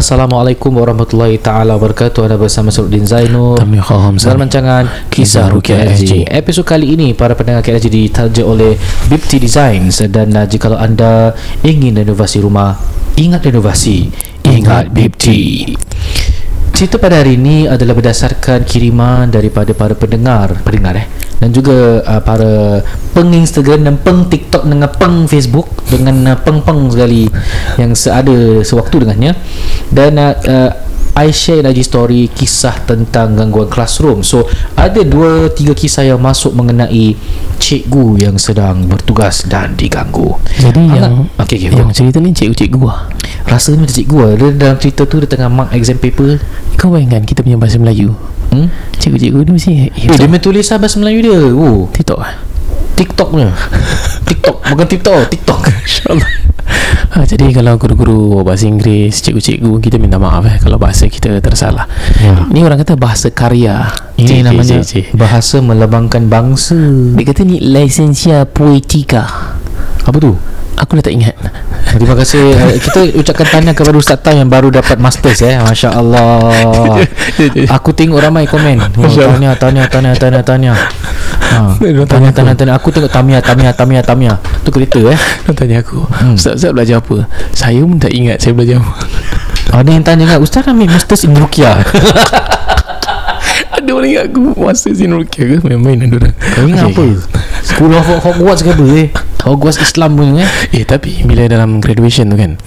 Assalamualaikum warahmatullahi taala wabarakatuh. Anda bersama Suluddin Tamir Khawam dalam rancangan Kisah Rukia SG. Episod kali ini para pendengar KSG ditaja oleh Bipti Designs dan uh, jika anda ingin renovasi rumah, ingat renovasi, ingat Bipti. Cerita pada hari ini adalah berdasarkan kiriman daripada para pendengar, pendengar eh? Dan juga uh, para peng Instagram dan peng TikTok dengan peng Facebook dengan uh, peng-peng sekali yang seada sewaktu dengannya. Dan uh, uh, I share in IG story kisah tentang gangguan classroom. So ada dua tiga kisah yang masuk mengenai cikgu yang sedang bertugas dan diganggu. Jadi Anak- yang okay, okay, yang cerita ni cikgu-cikgu lah. rasanya macam cikgu lah dia dalam cerita tu dia tengah mark exam paper. Kau bayangkan kita punya bahasa Melayu. hmm? Cikgu-cikgu ni mesti Eh, dia main tulis lah bahasa Melayu dia. Oh, TikTok lah. TikTok punya. TikTok. Bukan TikTok TikTok. InsyaAllah. Ha, jadi kalau guru-guru bahasa Inggeris, cikgu-cikgu kita minta maaf eh kalau bahasa kita tersalah. Ya. Ni orang kata bahasa karya. ini Cik, namanya cik, cik. bahasa melambangkan bangsa Dia kata ni lisensia poetika. apa tu Aku dah tak ingat. Terima kasih. Kita ucapkan tahniah kepada Ustaz Tam Yang baru dapat masters eh. Masya Allah Aku tengok ramai komen. Oh. Tahniah, tahniah, tahniah, tahniah, tahniah ha, tanya tahniah, tahniah Aku tengok Tamiah, Tamiah, Tamiah, Tamiah Tu kereta eh. Tanya aku, Hmm. Ustaz, Ustaz belajar apa? Saya pun tak ingat saya belajar apa. Ada yang tanya kan Ustaz ambil masters in Rukia Ada orang ingat aku Masa Zin Rukia ke? Main-main ada orang. Kau ingat Okay, apa. School of Hogwarts ke apa eh Hogwarts Islam pun eh? Eh tapi Bila dalam graduation tu kan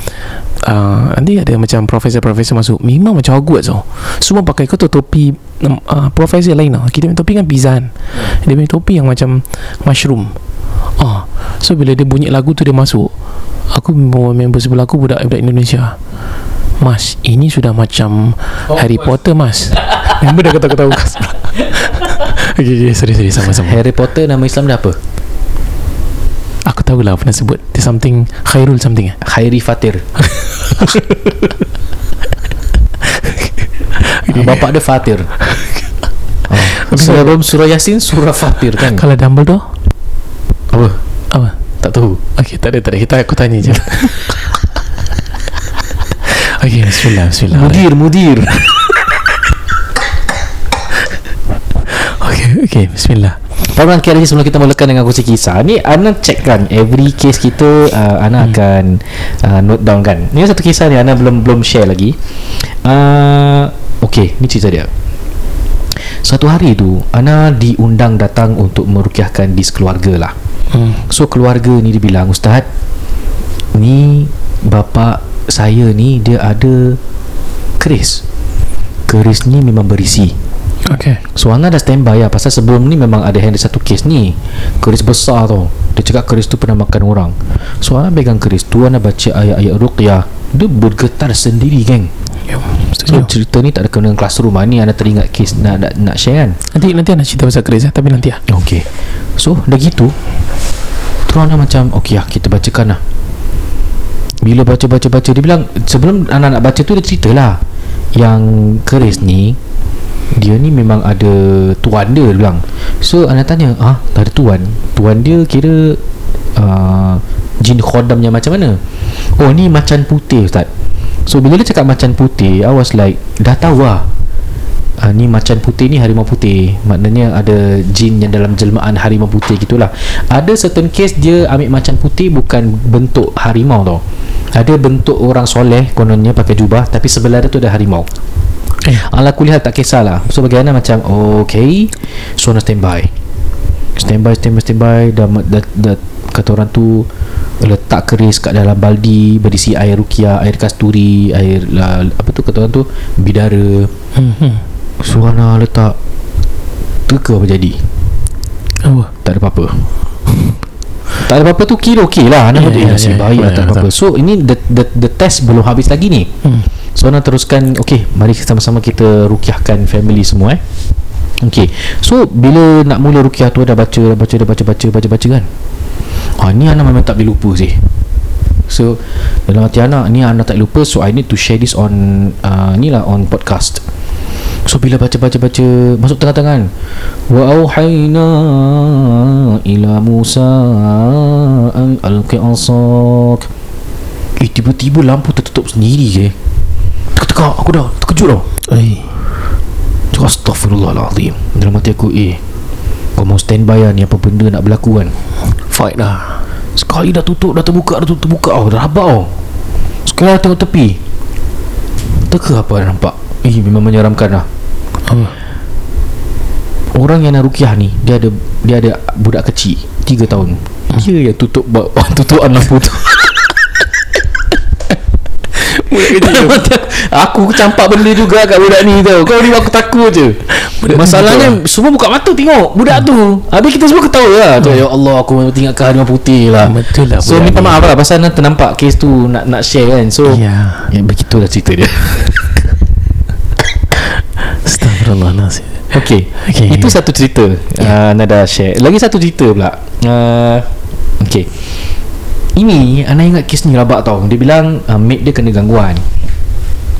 uh, Nanti ada macam Profesor-profesor masuk. Memang macam Hogwarts tau Semua pakai Kau tahu topi um, uh, Profesor lain tau. Kita punya topi kan pizza kan Dia punya topi yang macam Mushroom. Ah, So bila dia bunyi lagu tu Dia masuk Aku member sebelah aku Budak, budak Indonesia Mas Ini sudah macam Harry Potter mas. Member dah kata-kata kat sebelah Okay, okay, sorry, sorry, sama-sama. Harry Potter nama Islam dia apa? Aku tahu lah pernah sebut Dia something Khairul something eh. Khairi Fatir. Okay. Bapak dia Fatir. Oh. Sebelum surah Yasin Surah Fatir kan? Kalau Dumbledore? Apa? Apa? Tak tahu. Okay tak ada tak ada. Kita aku tanya je Okay bismillah bismillah. Mudir Mudir. Okay okay bismillah. Orang kira lagi sebelum kita mulakan dengan kongsi kisah Ni Ana check kan Every case kita uh, Ana hmm. akan uh, Note down kan. Ni satu kisah ni Ana belum belum share lagi. Uh, Okay Ni cerita dia. Satu hari tu Ana diundang datang Untuk merukiahkan Dis keluarga lah. Hmm. So keluarga ni dia bilang Ustaz Ni Bapa saya ni Dia ada Keris. Keris ni memang berisi. Okay. So Ana dah standby lah. Pasal sebelum ni memang ada handle satu kes ni. Keris besar tau. Dia cakap keris tu pernah makan orang. So Ana pegang keris tu Ana baca ayat-ayat ruqyah. Dia bergetar sendiri geng. Yo, So setuju. cerita ni tak ada kena dengan classroom ah. Ni Ana teringat kes nak, nak, nak share kan? Nanti nanti anak cerita pasal keris eh, Tapi nanti lah. Okay So dah gitu Terus Ana macam Okay lah kita bacakan lah Bila baca-baca-baca Dia bilang Sebelum anak nak baca tu Dia cerita lah Yang keris ni Dia ni memang ada Tuan dia Dia bilang. So anak tanya Ah tak ada tuan? Tuan dia kira uh, Jin khodamnya macam mana? Oh ni macan putih Ustaz. So bila dia cakap macan putih I was like Dah tahu lah uh, ni macan putih ni harimau putih. Maknanya ada jin yang dalam jelmaan harimau putih gitulah. Ada certain case dia ambil macan putih bukan bentuk harimau tau. Ada bentuk orang soleh kononnya pakai jubah tapi sebelah dia tu ada harimau. Eh. Ala kulihat tak kisahlah. So bagaimana macam okay so nak standby. Standby standby standby. Dah, dah, dah kata orang tu letak keris kat dalam baldi berisi air rukia air kasturi air la, apa tu kata orang tu? Bidara. Hmm, hmm. Suana letak Teka apa jadi? Apa? Tak ada apa-apa. Tak ada apa-apa tu kira okey lah. Anak yeah, yeah, nasib ya, baik ya, lah tak betul. apa-apa. So ini the, the, the test belum habis lagi ni. Hmm. So Ana teruskan. Okay mari sama-sama kita Rukiahkan family semua eh. Okay. So bila nak mula rukiah tu Dah baca Dah baca Dah baca-baca Baca-baca kan? Ah ni Ana memang tak boleh lupa sih So Dalam hati anak Ni Ana tak lupa So I need to share this on uh, Ni lah on podcast. So bila baca-baca-baca Masuk tengah-tengah Wa auhayna ila Musa an alqi asak Eh tiba-tiba lampu tertutup sendiri ke Teka-teka aku dah terkejut tau. Eh. Cakap astaghfirullahaladzim. Dalam hati aku Eh Kau mau standby lah ni Apa benda nak berlaku kan? Fight lah. Sekali dah tutup Dah terbuka Dah tutup terbuka. Oh, Dah rabak oh. Sekali dah tengok tepi. Teka apa dah nampak? Eh memang menyeramkan lah. Apa? Orang yang nak rukiah ni Dia ada Dia ada budak kecil 3 tahun. Dia yang tutup ba- Tutup lampu tu Aku campak benda juga kat budak ni tau. Kau ni aku takut je. Budak Masalahnya Semua buka mata tengok Budak tu. Habis kita semua ketawa lah. Macam, Ya Allah aku tinggalkan harimau putih lah. Betul lah So minta maaf lah Pasal nak ternampak Kes tu nak nak share kan. So Ya. Ya begitulah cerita dia. Astagfirullahaladzim. Okay, Okay. Itu satu cerita yeah. uh, Nada share. Lagi satu cerita pula. Uh, Okay Ini Ana ingat kes ni rabak tau. Dia bilang uh, Mate dia kena gangguan.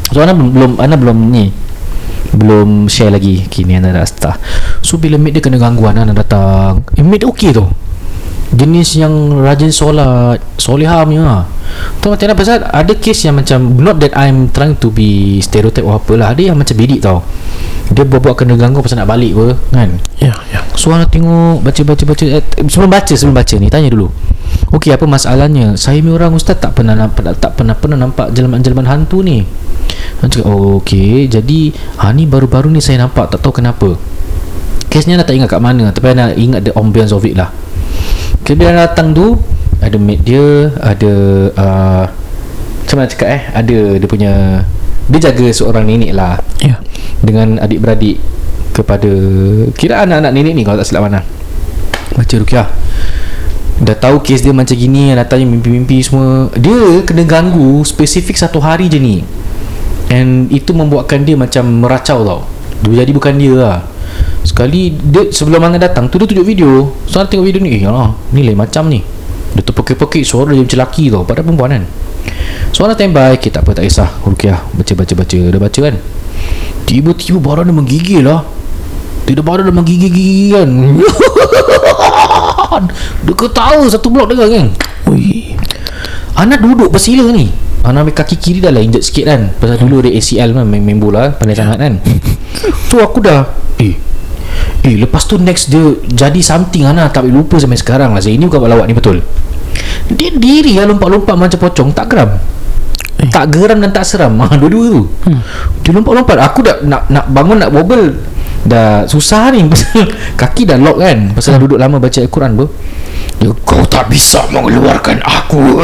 So Ana belum, Ana belum ni Belum share lagi. Okay ni Ana dah start. So bila mate dia kena gangguan Ana datang. Eh mate dia okay tau Jenis yang rajin solat Solehah punya lah. Tahu macam mana pasal Ada kes yang macam Not that I'm trying to be Stereotype or apa lah Ada yang macam bedik tau. Dia buat-buat kena ganggu Pasal nak balik apa Kan? Ya, ya. So Ana tengok Baca-baca-baca eh, Sebelum baca Sebelum baca ni Tanya dulu. Okey apa masalahnya? Saya ni orang ustaz Tak pernah nampak Tak pernah pernah nampak Jelman-jelman hantu ni. Cakap oh, Okey Jadi ha, Ni baru-baru ni saya nampak Tak tahu kenapa. Kesnya Ana tak ingat kat mana Tapi Ana ingat the ambience of it lah Okay, bila datang tu Ada mate dia Ada uh, Macam mana cakap eh Ada dia punya Dia jaga seorang nenek lah. Ya. dengan adik-beradik kepada kira anak-anak nenek ni kalau tak silap mana. Baca rukiah. Dah tahu kes dia macam gini datangnya mimpi-mimpi semua. Dia kena ganggu spesifik satu hari je ni. And itu membuatkan dia macam meracau tau. Dia jadi bukan dia lah sekali dia sebelum mana datang tu dia tunjuk video. So Ana tengok video ni eh yalah ni lain macam ni. Dia terpekik-pekik suara dia macam lelaki tau padahal perempuan kan. So Ana standby okay, tak apa tak kisah. Rukiah baca-baca-baca dah baca kan? Tiba-tiba barang dia menggigil lah. Tidak barang dia menggigil-gigil kan. Dia ketawa satu blok dengar kan. Ui. Anak duduk bersila ni. Anak ambil kaki kiri dah lah injek sikit kan. Pasal dulu dia ACL kan main, main bola Pandai sangat kan. So aku dah Eh Eh lepas tu next dia Jadi something Ana tak boleh lupa sampai sekarang lah. Ini bukan buat lawak ni betul? Dia diri lah lompat-lompat macam pocong Tak geram. Eh. Tak geram dan tak seram. Ha, Dua-dua tu. Hmm. Dia lompat-lompat. Aku dah nak nak bangun nak wobble. Dah susah ni. Pasal kaki dah lock kan. Pasal dah duduk lama baca Al-Quran pun Kau tak bisa mengeluarkan aku.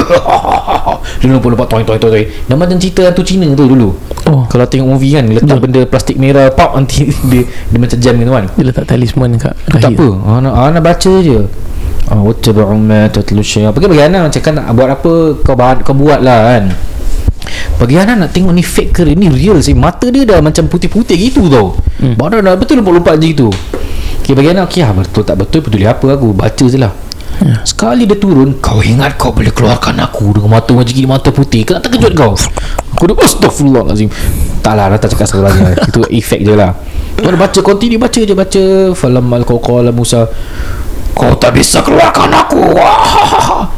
Dia lompat-lompat toy toy toy toy. Dah macam cerita hantu Cina tu dulu. Oh. Kalau tengok movie kan Letak Ya. benda plastik merah Pop nanti dia, dia macam jam gitu kan. Dia letak talisman kat tak kahir. apa. Anak, anak baca je. Ah, Wattabi'u ma tatlu syaitan. Bagi bagi anak macam kan nak buat apa Kau, bahan, kau buat lah kan. Bagi anak nak tengok ni fake ke Ni real sih. Mata dia dah macam putih-putih gitu tau. Hmm. Badan dah betul lompat-lompat je gitu. Okay bagi anak Okay ah, betul tak betul Peduli apa aku Baca je lah Ya. Sekali dia turun Kau ingat kau boleh keluarkan aku Dengan mata macam gini Mata putih Kau tak terkejut kau. Aku dah Astaghfirullahaladzim Tak lah tak cakap lagi Itu efek je lah. Kau baca Continue baca je baca. Falam al qala Musa Kau tak bisa keluarkan aku.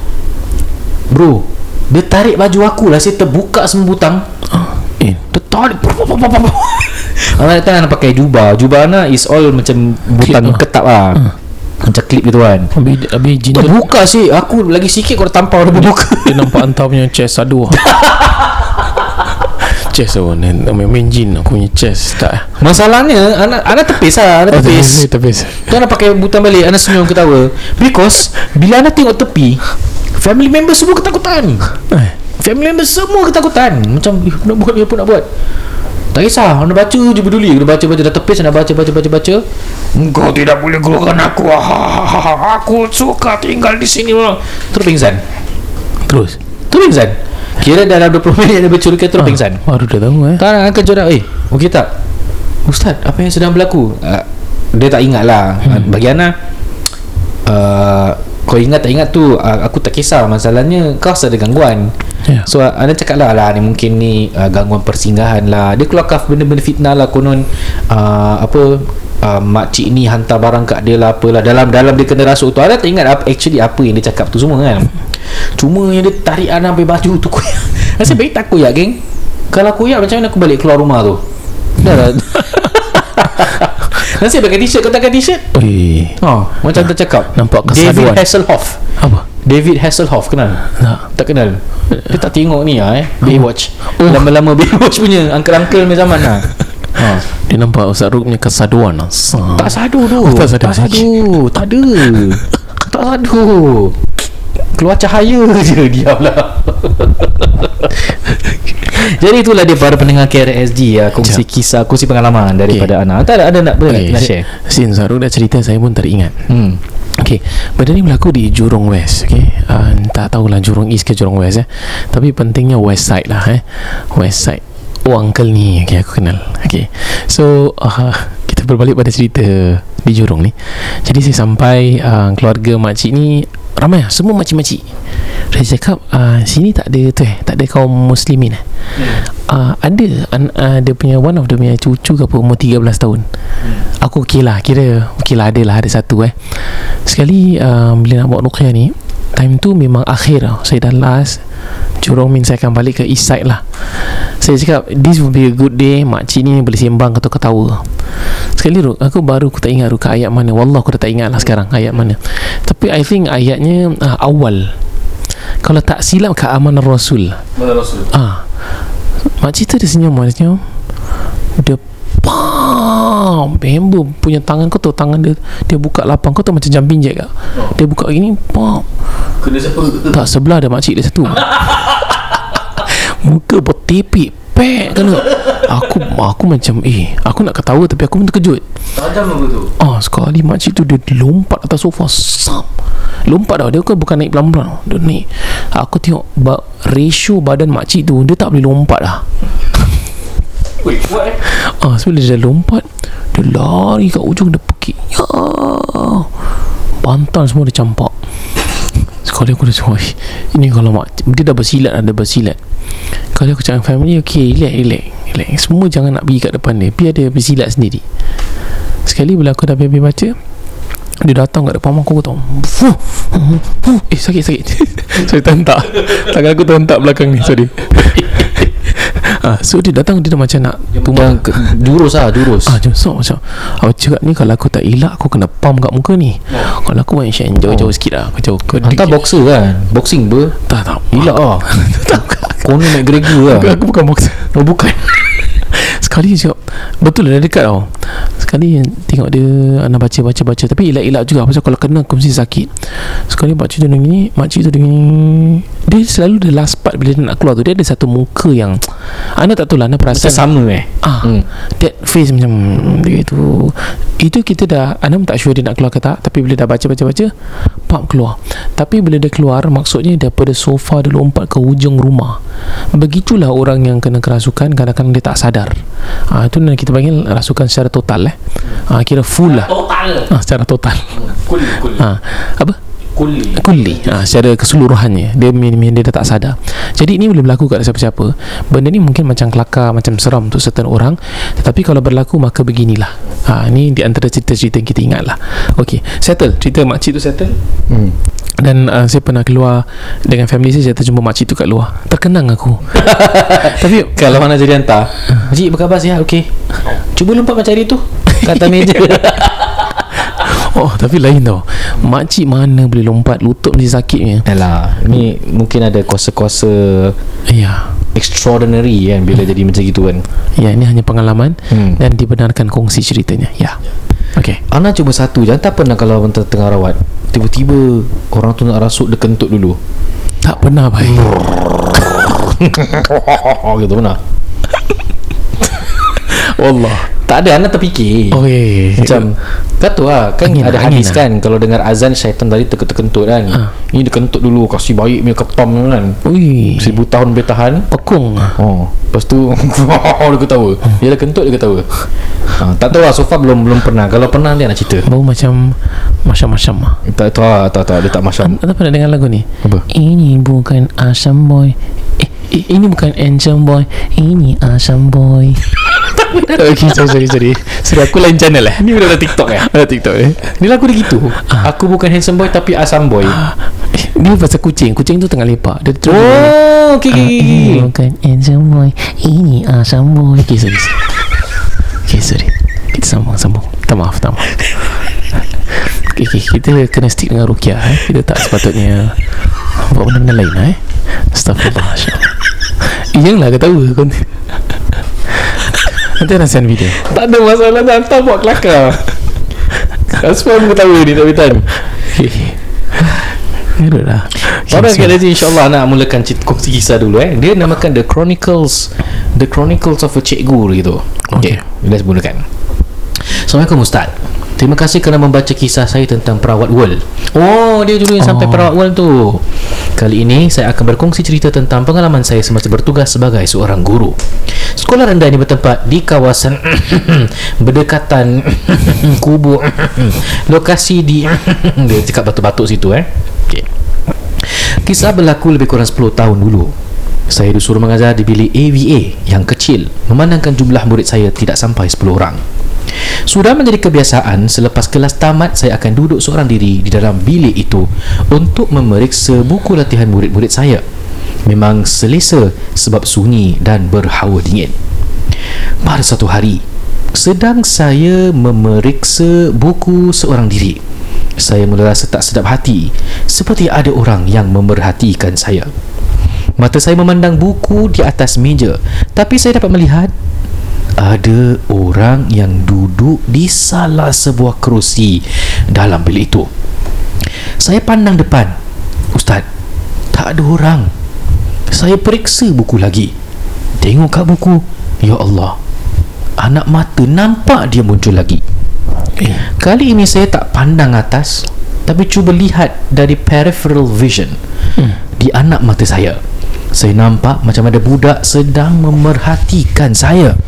Bro Dia tarik baju aku lah Saya terbuka semua butang. Eh. Dia tarik. Anak datang Anak pakai jubah. Jubah Anak is all macam Butang ah. ketap lah Macam klip gitu kan. Habis, habis jin tu Terbuka sih. Aku lagi sikit Kau dah tampar Dia berbuka Dia nampak hantar punya chest. Aduh. Chest tu Main, main jin Aku punya chest. Tak. Masalahnya Anak anak tepis lah. Anak tepis. Tepis. Tu anak pakai butang balik. Anak senyum ketawa. Because Bila anak tengok tepi Family member semua ketakutan. Eh. Family member semua ketakutan. Macam "Eh, Nak buat apa nak buat Tak kisah Anda baca je peduli. Anda baca baca dah tepis Anda baca baca baca baca. Engkau tidak boleh keluarkan aku. Ah, ha, ha, ha, ha. Aku suka tinggal di sini Terus pingsan Terus? Terus pingsan Kira dalam 20 minit Dia baca Terus Ah, pingsan Baru dah tahu eh. Tak nak angkat jodoh. Eh okey tak? Ustaz apa yang sedang berlaku? Uh, Dia tak ingat lah. Hmm. Bagi Ana uh, Kau ingat tak ingat tu uh, Aku tak kisah Masalahnya. Kau rasa ada gangguan Ya. So Ana cakap lah lah ni Mungkin ni uh, Gangguan persinggahan lah. Dia keluarkan benda-benda fitnah lah Konon. Uh, Apa uh, Makcik ni hantar barang kat dia lah Apalah. Dalam dalam dia kena rasuk tu. Ana tak ingat apa, Actually apa yang dia cakap tu semua kan? Cuma yang dia tarik Ana sampai baju tu koyak. Rasa baik tak koyak geng? Kalau koyak macam mana aku balik keluar rumah tu? Dah lah. Nasib pakai t-shirt Kau tak pakai t-shirt. Oh, macam tu cakap. Nampak David kesaduan. Hasselhoff. Apa? David Hasselhoff kenal? Tak. Tak kenal. Dia tak tengok ni lah eh Baywatch. Lama-lama Baywatch punya Uncle-uncle punya zaman lah ha. Dia nampak Ustaz Ruk punya kesaduan lah. Sa- Tak sadu tu. Oh, tak sadu. Tak sadu. Tak ada. Tak sadu. Keluar cahaya je Diam lah. Jadi itulah dia para pendengar KRSG ya, Kongsi Sekejap. kisah Kongsi pengalaman Daripada Ana. Tak ada, ada nak, Okay, nak share? Sin Ustaz Ruk dah cerita Saya pun teringat. Hmm Okay Benda ni berlaku di Jurong West Okay uh, Tak tahulah Jurong East ke Jurong West eh. Tapi pentingnya West Side lah eh. West Side Oh uncle ni Okay aku kenal. Okay. So uh, Kita berbalik pada cerita Di Jurong ni. Jadi saya sampai uh, Keluarga makcik ni Ramai lah Semua makcik-makcik. Saya cakap uh, Sini tak ada tu eh Tak ada kaum muslimin eh. Uh, Ada an, uh, Dia punya One of the punya cucu ke apa Umur 13 tahun. Aku okey lah Kira Okey lah ada lah Ada satu eh. Sekali uh, Bila nak buat ruqyah ni Time tu memang akhir tau. Saya dah last. Jurong mean saya akan balik ke east side lah. Saya cakap This will be a good day. Makcik ni boleh sembang ketawa-ketawa Sekali Ruk Aku baru aku tak ingat Ruk ayat mana. Wallah aku dah tak ingat lah sekarang Ayat mana. Tapi I think ayatnya uh, Awal. Kalau tak silap ke amanah Rasul? Mana Rasul. Ah, Makcik tu dia senyum Dia senyum Dia Pam Member punya tangan Kau tahu tangan dia Dia buka lapang. Kau tahu macam jumping jack tak? Dia buka gini Pam Kena siapa? Tak sebelah ada makcik dia satu. Muka bertepik Pek kena Aku Aku macam Eh Aku nak ketawa Tapi aku pun terkejut Tajam apa tu? Ah sekali makcik tu dia lompat atas sofa Sam. Lompat dah Dia kan bukan naik pelan-pelan Dia naik. Aku tengok ba- Ratio badan makcik tu Dia tak boleh lompat dah Ah, sebelum dia lompat. Dia lari kat ujung Dia pekik Ya. Bantal semua dia campak. Sekali aku dah cakap "Ih, Ini kalau mak Dia dah bersilat Ada bersilat. Kali aku cakap family Okay relax relax relax. Semua jangan nak pergi kat depan dia. Biar dia bersilat sendiri. Sekali bila aku dah habis baca dia datang kat depan aku aku tahu Fuh, fuh, fuh. Eh sakit sakit. Sorry tentak Tangan aku tentak belakang ni Sorry ah, So dia datang Dia dah macam nak Yang ke, jurus lah jurus. Ah, jom so macam Aku cakap ni kalau aku tak elak Aku kena pump kat muka ni. Kalau aku main shine Jauh-jauh sikit lah. Aku jauh ke Hantar boxer kan? Boxing ber Tak tak. Hilak lah. Tak Conor McGregor lah. Aku bukan boxer. Oh bukan Sekali cakap Betul dia dekat tau. Sekali tengok dia Anak baca-baca-baca Tapi elak-elak juga Pasal kalau kena Aku mesti sakit. Sekali makcik tu dengan ni Makcik tu dengan ni Dia selalu the last part Bila dia nak keluar tu Dia ada satu muka yang Ana tak tahu lah Ana Macam perasan sama eh Ah, Hmm. That face macam Dia itu Itu kita dah Ana pun tak sure dia nak keluar ke tak Tapi bila dah baca-baca-baca Pap keluar. Tapi bila dia keluar Maksudnya daripada sofa Dia lompat ke hujung rumah Begitulah orang yang kena kerasukan Kadang-kadang dia tak sadar. Ah, Itu yang kita panggil Rasukan secara total eh. Ah, Kira full lah. Total? Ah, Secara total. Kuli Kuli ah, Apa? Kuli Kulli. Ha, Secara keseluruhannya. Dia dia, dia dah tak sadar. Jadi ini boleh berlaku kat siapa-siapa. Benda ni mungkin macam kelakar Macam seram untuk certain orang. Tetapi kalau berlaku Maka beginilah. Ha, Ini di antara cerita-cerita yang kita ingat lah Okay Settle. Cerita makcik tu settle? Hmm. Dan uh, saya pernah keluar Dengan family saya Saya terjumpa makcik tu kat luar. Terkenang aku. Tapi Kalau mana jadi hantar? Cik berkhabar sihat Okey. Cuba lompat macam hari tu. Kata meja Oh tapi lain tau. Makcik mana boleh lompat Lutut mesti sakitnya Alah Ni mungkin ada kuasa-kuasa Ya Extraordinary kan Bila jadi macam gitu kan. Ya ini hanya pengalaman Hmm. Dan dibenarkan kongsi ceritanya. Ya. Okay Ana cuma satu je. Tak pernah kalau abang tengah rawat? Tiba-tiba Orang tu nak rasuk Dia kentut dulu. Tak pernah baik Oh gitu pernah. Allah Tak ada anak terfikir Oh ya. Macam Kau tahu lah Kan Angin ada lah, angin hadis lah. kan Kalau dengar azan Syaitan tadi terkentut-kentut kan Ha. Ini dia kentut dulu Kasih baik punya ketam kan Ui Seribu tahun boleh tahan Pekung Oh, lepas tu dia ketawa. Dia dah kentut dia ketawa. Ha, tak tahu lah so far belum belum pernah. Kalau pernah dia nak cerita. Bau macam Macam-macam lah Tak tahu lah, tak tahu dia tak masam. Anda pernah dengar lagu ni? Apa? Ini bukan asam boy eh, eh, Ini bukan Angel boy Ini asam boy Okay sorry sorry sorry. Sorry aku lain channel eh. Ni budak TikTok ya? Ada TikTok eh. Ni lagu dia gitu. Aku bukan handsome boy tapi asam boy. Eh, Dia pasal kucing. Kucing tu tengah lepak. Dia terus Oh, okey Ah, okey. Ini okey. bukan Angel boy. Ini asam boy. Okay sorry Okay sorry. Kita sambung sambung. Tak maaf tak maaf. Okay, okay, kita kena stick dengan Rukia eh. Kita tak sepatutnya Buat benda-benda lain eh. Eh janganlah ketawa kau ni Nanti nak send video Tak ada masalah tak hantar buat kelakar. Asma pun ketawa ni tapi tan. Okay, Gerut lah Pada sekali lagi insyaAllah nak mulakan cerita kongsi kisah dulu eh. Dia namakan The Chronicles The Chronicles of a Cikgu gitu. Okay. Okay. Let's mulakan. Assalamualaikum Ustaz. Terima kasih kerana membaca kisah saya tentang Perawat World. Oh, dia dulu yang sampai Oh. Perawat World tu. Kali ini saya akan berkongsi cerita tentang pengalaman saya semasa bertugas sebagai seorang guru. Sekolah rendah ini bertempat di kawasan berdekatan kubu lokasi di dia cakap batuk-batuk situ eh. Okey. Kisah berlaku lebih kurang 10 tahun dulu. Saya disuruh mengajar di bilik AVA yang kecil memandangkan jumlah murid saya tidak sampai 10 orang. Sudah menjadi kebiasaan selepas kelas tamat saya akan duduk seorang diri di dalam bilik itu untuk memeriksa buku latihan murid-murid saya. Memang selesa sebab sunyi dan berhawa dingin. Pada satu hari, sedang saya memeriksa buku seorang diri. Saya mula rasa tak sedap hati seperti ada orang yang memerhatikan saya. Mata saya memandang buku di atas meja Tapi saya dapat melihat Ada orang yang duduk di salah sebuah kerusi Dalam bilik itu. Saya pandang depan. Ustaz Tak ada orang. Saya periksa buku lagi. Tengok kat buku. Ya Allah Anak mata nampak dia muncul lagi. Eh, Kali ini saya tak pandang atas Tapi cuba lihat dari peripheral vision Di anak mata saya. Saya nampak macam ada budak sedang memerhatikan saya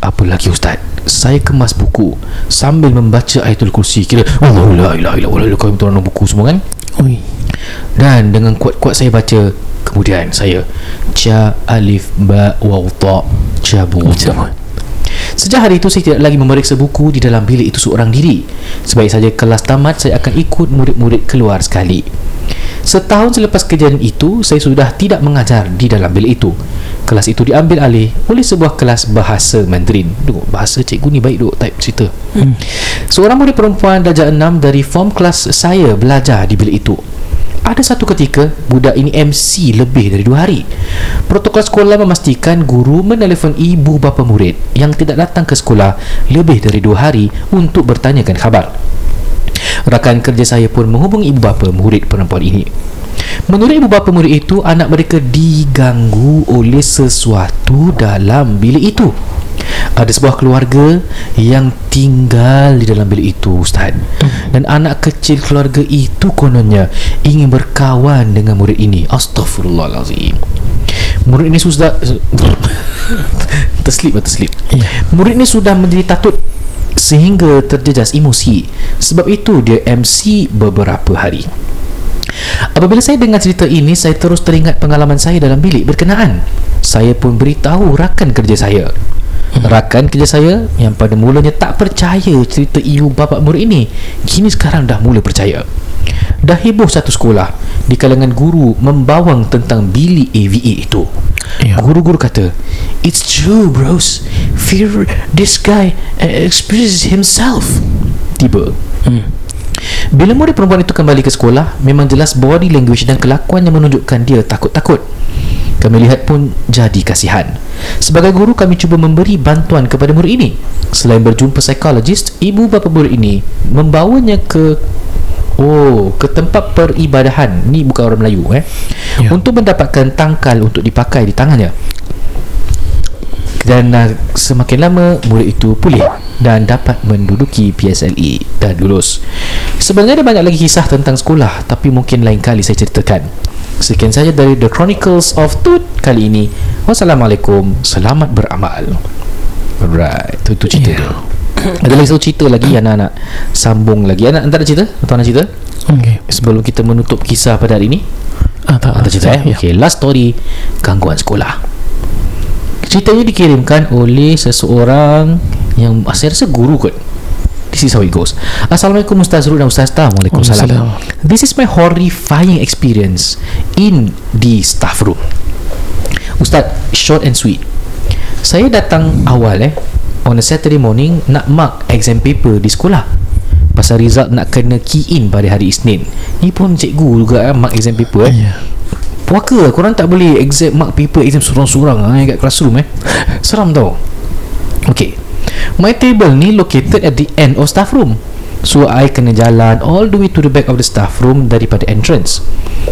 Apa lagi Ustaz? Saya kemas buku Sambil membaca ayatul kursi Kira Allah la ilaha illa Allah Kau turun buku semua kan Ui Dan dengan kuat-kuat saya baca Kemudian saya Ja alif ba waw ta Jabu Cabut. Sejak hari itu saya tidak lagi memeriksa buku di dalam bilik itu seorang diri. Sebaik saja kelas tamat saya akan ikut murid-murid keluar sekali. Setahun selepas kejadian itu, saya sudah tidak mengajar di dalam bilik itu. Kelas itu diambil alih oleh sebuah kelas bahasa Mandarin. Duh, bahasa cikgu ni baik duk type cerita. Hmm. Seorang murid perempuan darjah 6 dari form kelas saya belajar di bilik itu. Ada satu ketika budak ini MC lebih dari dua hari. Protokol sekolah memastikan guru menelefon ibu bapa murid yang tidak datang ke sekolah lebih dari dua hari untuk bertanyakan khabar. Rakan kerja saya pun menghubungi ibu bapa murid perempuan ini. Menurut ibu bapa murid itu, anak mereka diganggu oleh sesuatu dalam bilik itu. Ada sebuah keluarga yang tinggal di dalam bilik itu Ustaz. Dan anak kecil keluarga itu kononnya Ingin berkawan dengan murid ini. Astaghfirullahalazim. Murid ini sudah Terslip lah terslip Murid ini sudah menjadi takut Sehingga terjejas emosi. Sebab itu dia MC beberapa hari. Apabila saya dengar cerita ini, saya terus teringat pengalaman saya dalam bilik berkenaan. Saya pun beritahu rakan kerja saya. Rakan kerja saya yang pada mulanya tak percaya cerita ibu bapa murid ini, kini sekarang dah mula percaya. Dah heboh satu sekolah di kalangan guru membawang tentang bilik AVA itu. Ya. Guru-guru kata, It's true bros. Fear this guy uh, experiences himself. Tiba. Hmm. Bila murid perempuan itu kembali ke sekolah, memang jelas body language dan kelakuannya menunjukkan dia takut-takut. Kami lihat pun jadi kasihan. Sebagai guru, kami cuba memberi bantuan kepada murid ini. Selain berjumpa psikologis, ibu bapa murid ini membawanya ke Oh, ke tempat peribadahan. Ni bukan orang Melayu eh. Ya. Untuk mendapatkan tangkal untuk dipakai di tangannya. Dan uh, semakin lama murid itu pulih dan dapat menduduki PSLE dan lulus. Sebenarnya ada banyak lagi kisah tentang sekolah tapi mungkin lain kali saya ceritakan. Sekian saja dari The Chronicles of Tut kali ini. Wassalamualaikum. Selamat beramal. Alright tu, tu cerita Yeah. dia. Ada lagi satu cerita lagi yang nak, nak sambung lagi. Anak anda ada cerita? Atau nak cerita? Okay. sebelum kita menutup kisah pada hari ini. Ah, tak. ada cerita eh? Ya. okay, last story. Gangguan sekolah ceritanya dikirimkan oleh seseorang yang saya rasa guru kot. This is how it goes. Assalamualaikum Ustaz Rud dan Ustaz Tam Waalaikumsalam. This is my horrifying experience In the staff room. Ustaz Short and sweet. Saya datang awal eh On a Saturday morning Nak mark exam paper di sekolah. Pasal result nak kena key in pada hari Isnin. Ni pun cikgu juga eh, Mark exam paper eh. Ya. Puaka korang tak boleh exam mark paper exam surang-surang eh, kat classroom eh. Seram tau. Okay. My table ni located at the end of staff room. So I kena jalan all the way to the back of the staff room daripada entrance.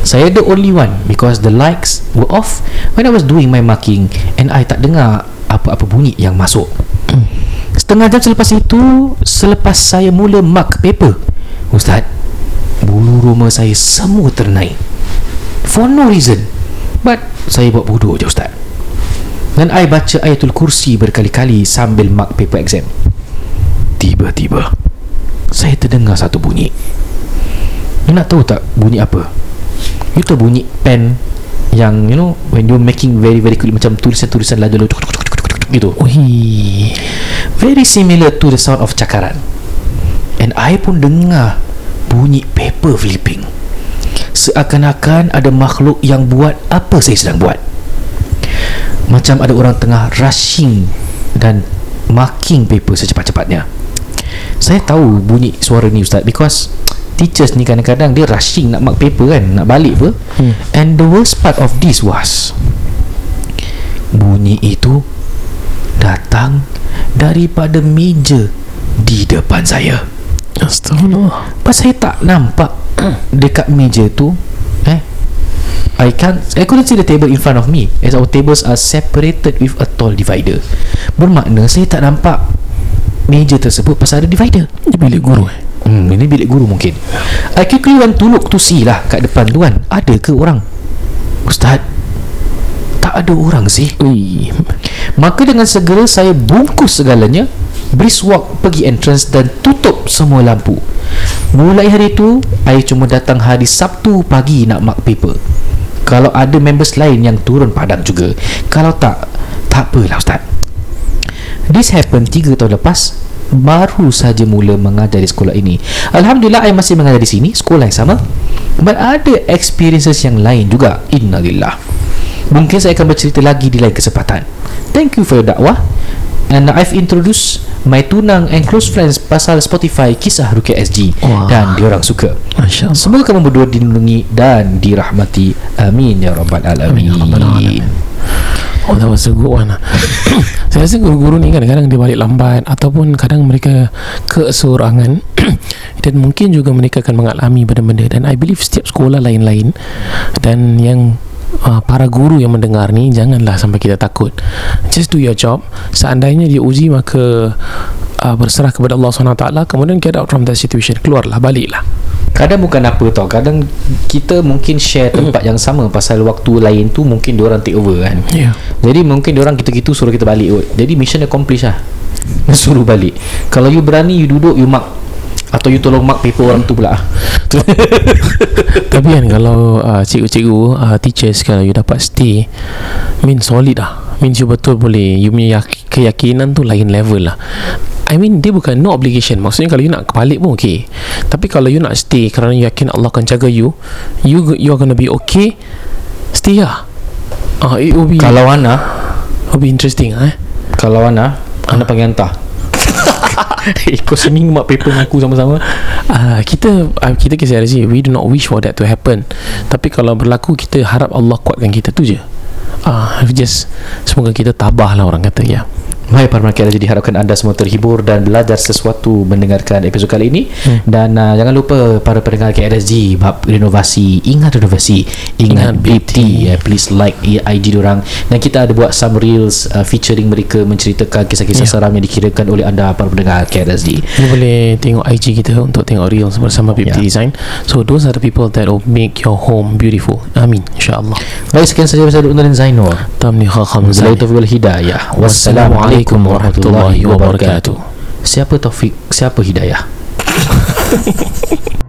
Saya the only one because the lights were off when I was doing my marking and I tak dengar apa-apa bunyi yang masuk. Setengah jam selepas itu selepas saya mula mark paper Ustaz bulu roma saya semua ternaik For no reason. But Saya buat bodoh je Ustaz. Dan I baca ayatul kursi berkali-kali Sambil mark paper exam. Tiba-tiba Saya terdengar satu bunyi. You nak tahu tak bunyi apa? You tahu bunyi pen Yang you know When you making very very quick Macam tulisan-tulisan lalu Gitu. Ui. Very similar to the sound of cakaran. And I pun dengar Bunyi paper flipping Seakan-akan ada makhluk yang buat apa saya sedang buat. Macam ada orang tengah rushing Dan marking paper secepat-cepatnya. Saya tahu bunyi suara ni Ustaz Because Teachers ni kadang-kadang dia rushing nak mark paper kan Nak balik apa. Hmm. And the worst part of this was Bunyi itu Datang Daripada meja Di depan saya Astagfirullah. Pas saya tak nampak Dekat meja tu Eh I can't I couldn't see the table in front of me As our tables are separated with a tall divider Bermakna saya tak nampak Meja tersebut pasal ada divider Ini bilik guru eh. Hmm, ini bilik guru mungkin I quickly went to look to see lah Kat depan tu kan Ada ke orang Ustaz Tak ada orang sih Ui. Maka dengan segera saya bungkus segalanya Brisk walk pergi entrance dan tutup semua lampu. Mulai hari itu Saya cuma datang hari Sabtu pagi nak mark paper. Kalau ada members lain yang turun padang juga. Kalau tak Tak apalah Ustaz. This happened 3 tahun lepas Baru saja mula mengajar di sekolah ini. Alhamdulillah saya masih mengajar di sini Sekolah yang sama. But ada experiences yang lain juga. Innalillah. Mungkin saya akan bercerita lagi di lain kesempatan. Thank you for your dakwah And I've introduced my tunang and close friends pasal Spotify kisah Rukia SG Wah. dan diorang suka. Masya Allah. Semoga kamu berdua dilindungi dan dirahmati. Amin ya rabbal alamin. Amin ya rabbal alamin. Oh that was a good one lah. Saya rasa guru-guru ni kadang-kadang dia balik lambat Ataupun kadang mereka keseorangan Dan mungkin juga mereka akan mengalami benda-benda Dan I believe setiap sekolah lain-lain Dan yang uh, para guru yang mendengar ni Janganlah sampai kita takut. Just do your job. Seandainya dia uji maka uh, Berserah kepada Allah SWT Kemudian get out from that situation. Keluarlah, baliklah. Kadang bukan apa tau. Kadang kita mungkin share tempat yang sama Pasal waktu lain tu Mungkin diorang take over kan. Yeah. Jadi mungkin diorang kita-gitu Suruh kita balik kot. Jadi mission accomplished lah. Suruh balik. Kalau you berani You duduk You mark Atau you tolong mark paper orang tu pula. Tapi kan kalau uh, cikgu-cikgu uh, Teachers kalau you dapat stay Mean solid lah. Means you betul boleh You punya yak- keyakinan tu lain level lah. I mean dia bukan no obligation. Maksudnya kalau you nak balik pun okay. Tapi kalau you nak stay Kerana you yakin Allah akan jaga you You you are gonna be okay Stay lah. Ah, It will be Kalau Ana will be interesting eh? Kalau Ana Ana panggil hantar Eh kau seminggu mark paper aku sama-sama. Uh, kita uh, kita kisah sih we do not wish for that to happen. Tapi kalau berlaku kita harap Allah kuatkan kita. Tu je. Uh, just semoga kita tabah lah orang kata ya Hai para pendengar jadi diharapkan anda semua terhibur dan belajar sesuatu mendengarkan episod kali ini hmm. dan uh, jangan lupa para pendengar KRSG bab renovasi ingat renovasi ingat, Ingat BT ya please like IG diorang dan kita ada buat some reels uh, featuring mereka menceritakan kisah-kisah Ya. seram yang dikirakan oleh anda para pendengar KRSG You boleh tengok IG kita untuk tengok reels bersama BBT Ya. Design. So those are the people that will make your home beautiful. Amin. InsyaAllah. baik sekian saja episod Undan Zainur Tamni khakham wal hidayah Wassalamualaikum warahmatullahi wabarakatuh. Siapa Taufik? Siapa Hidayah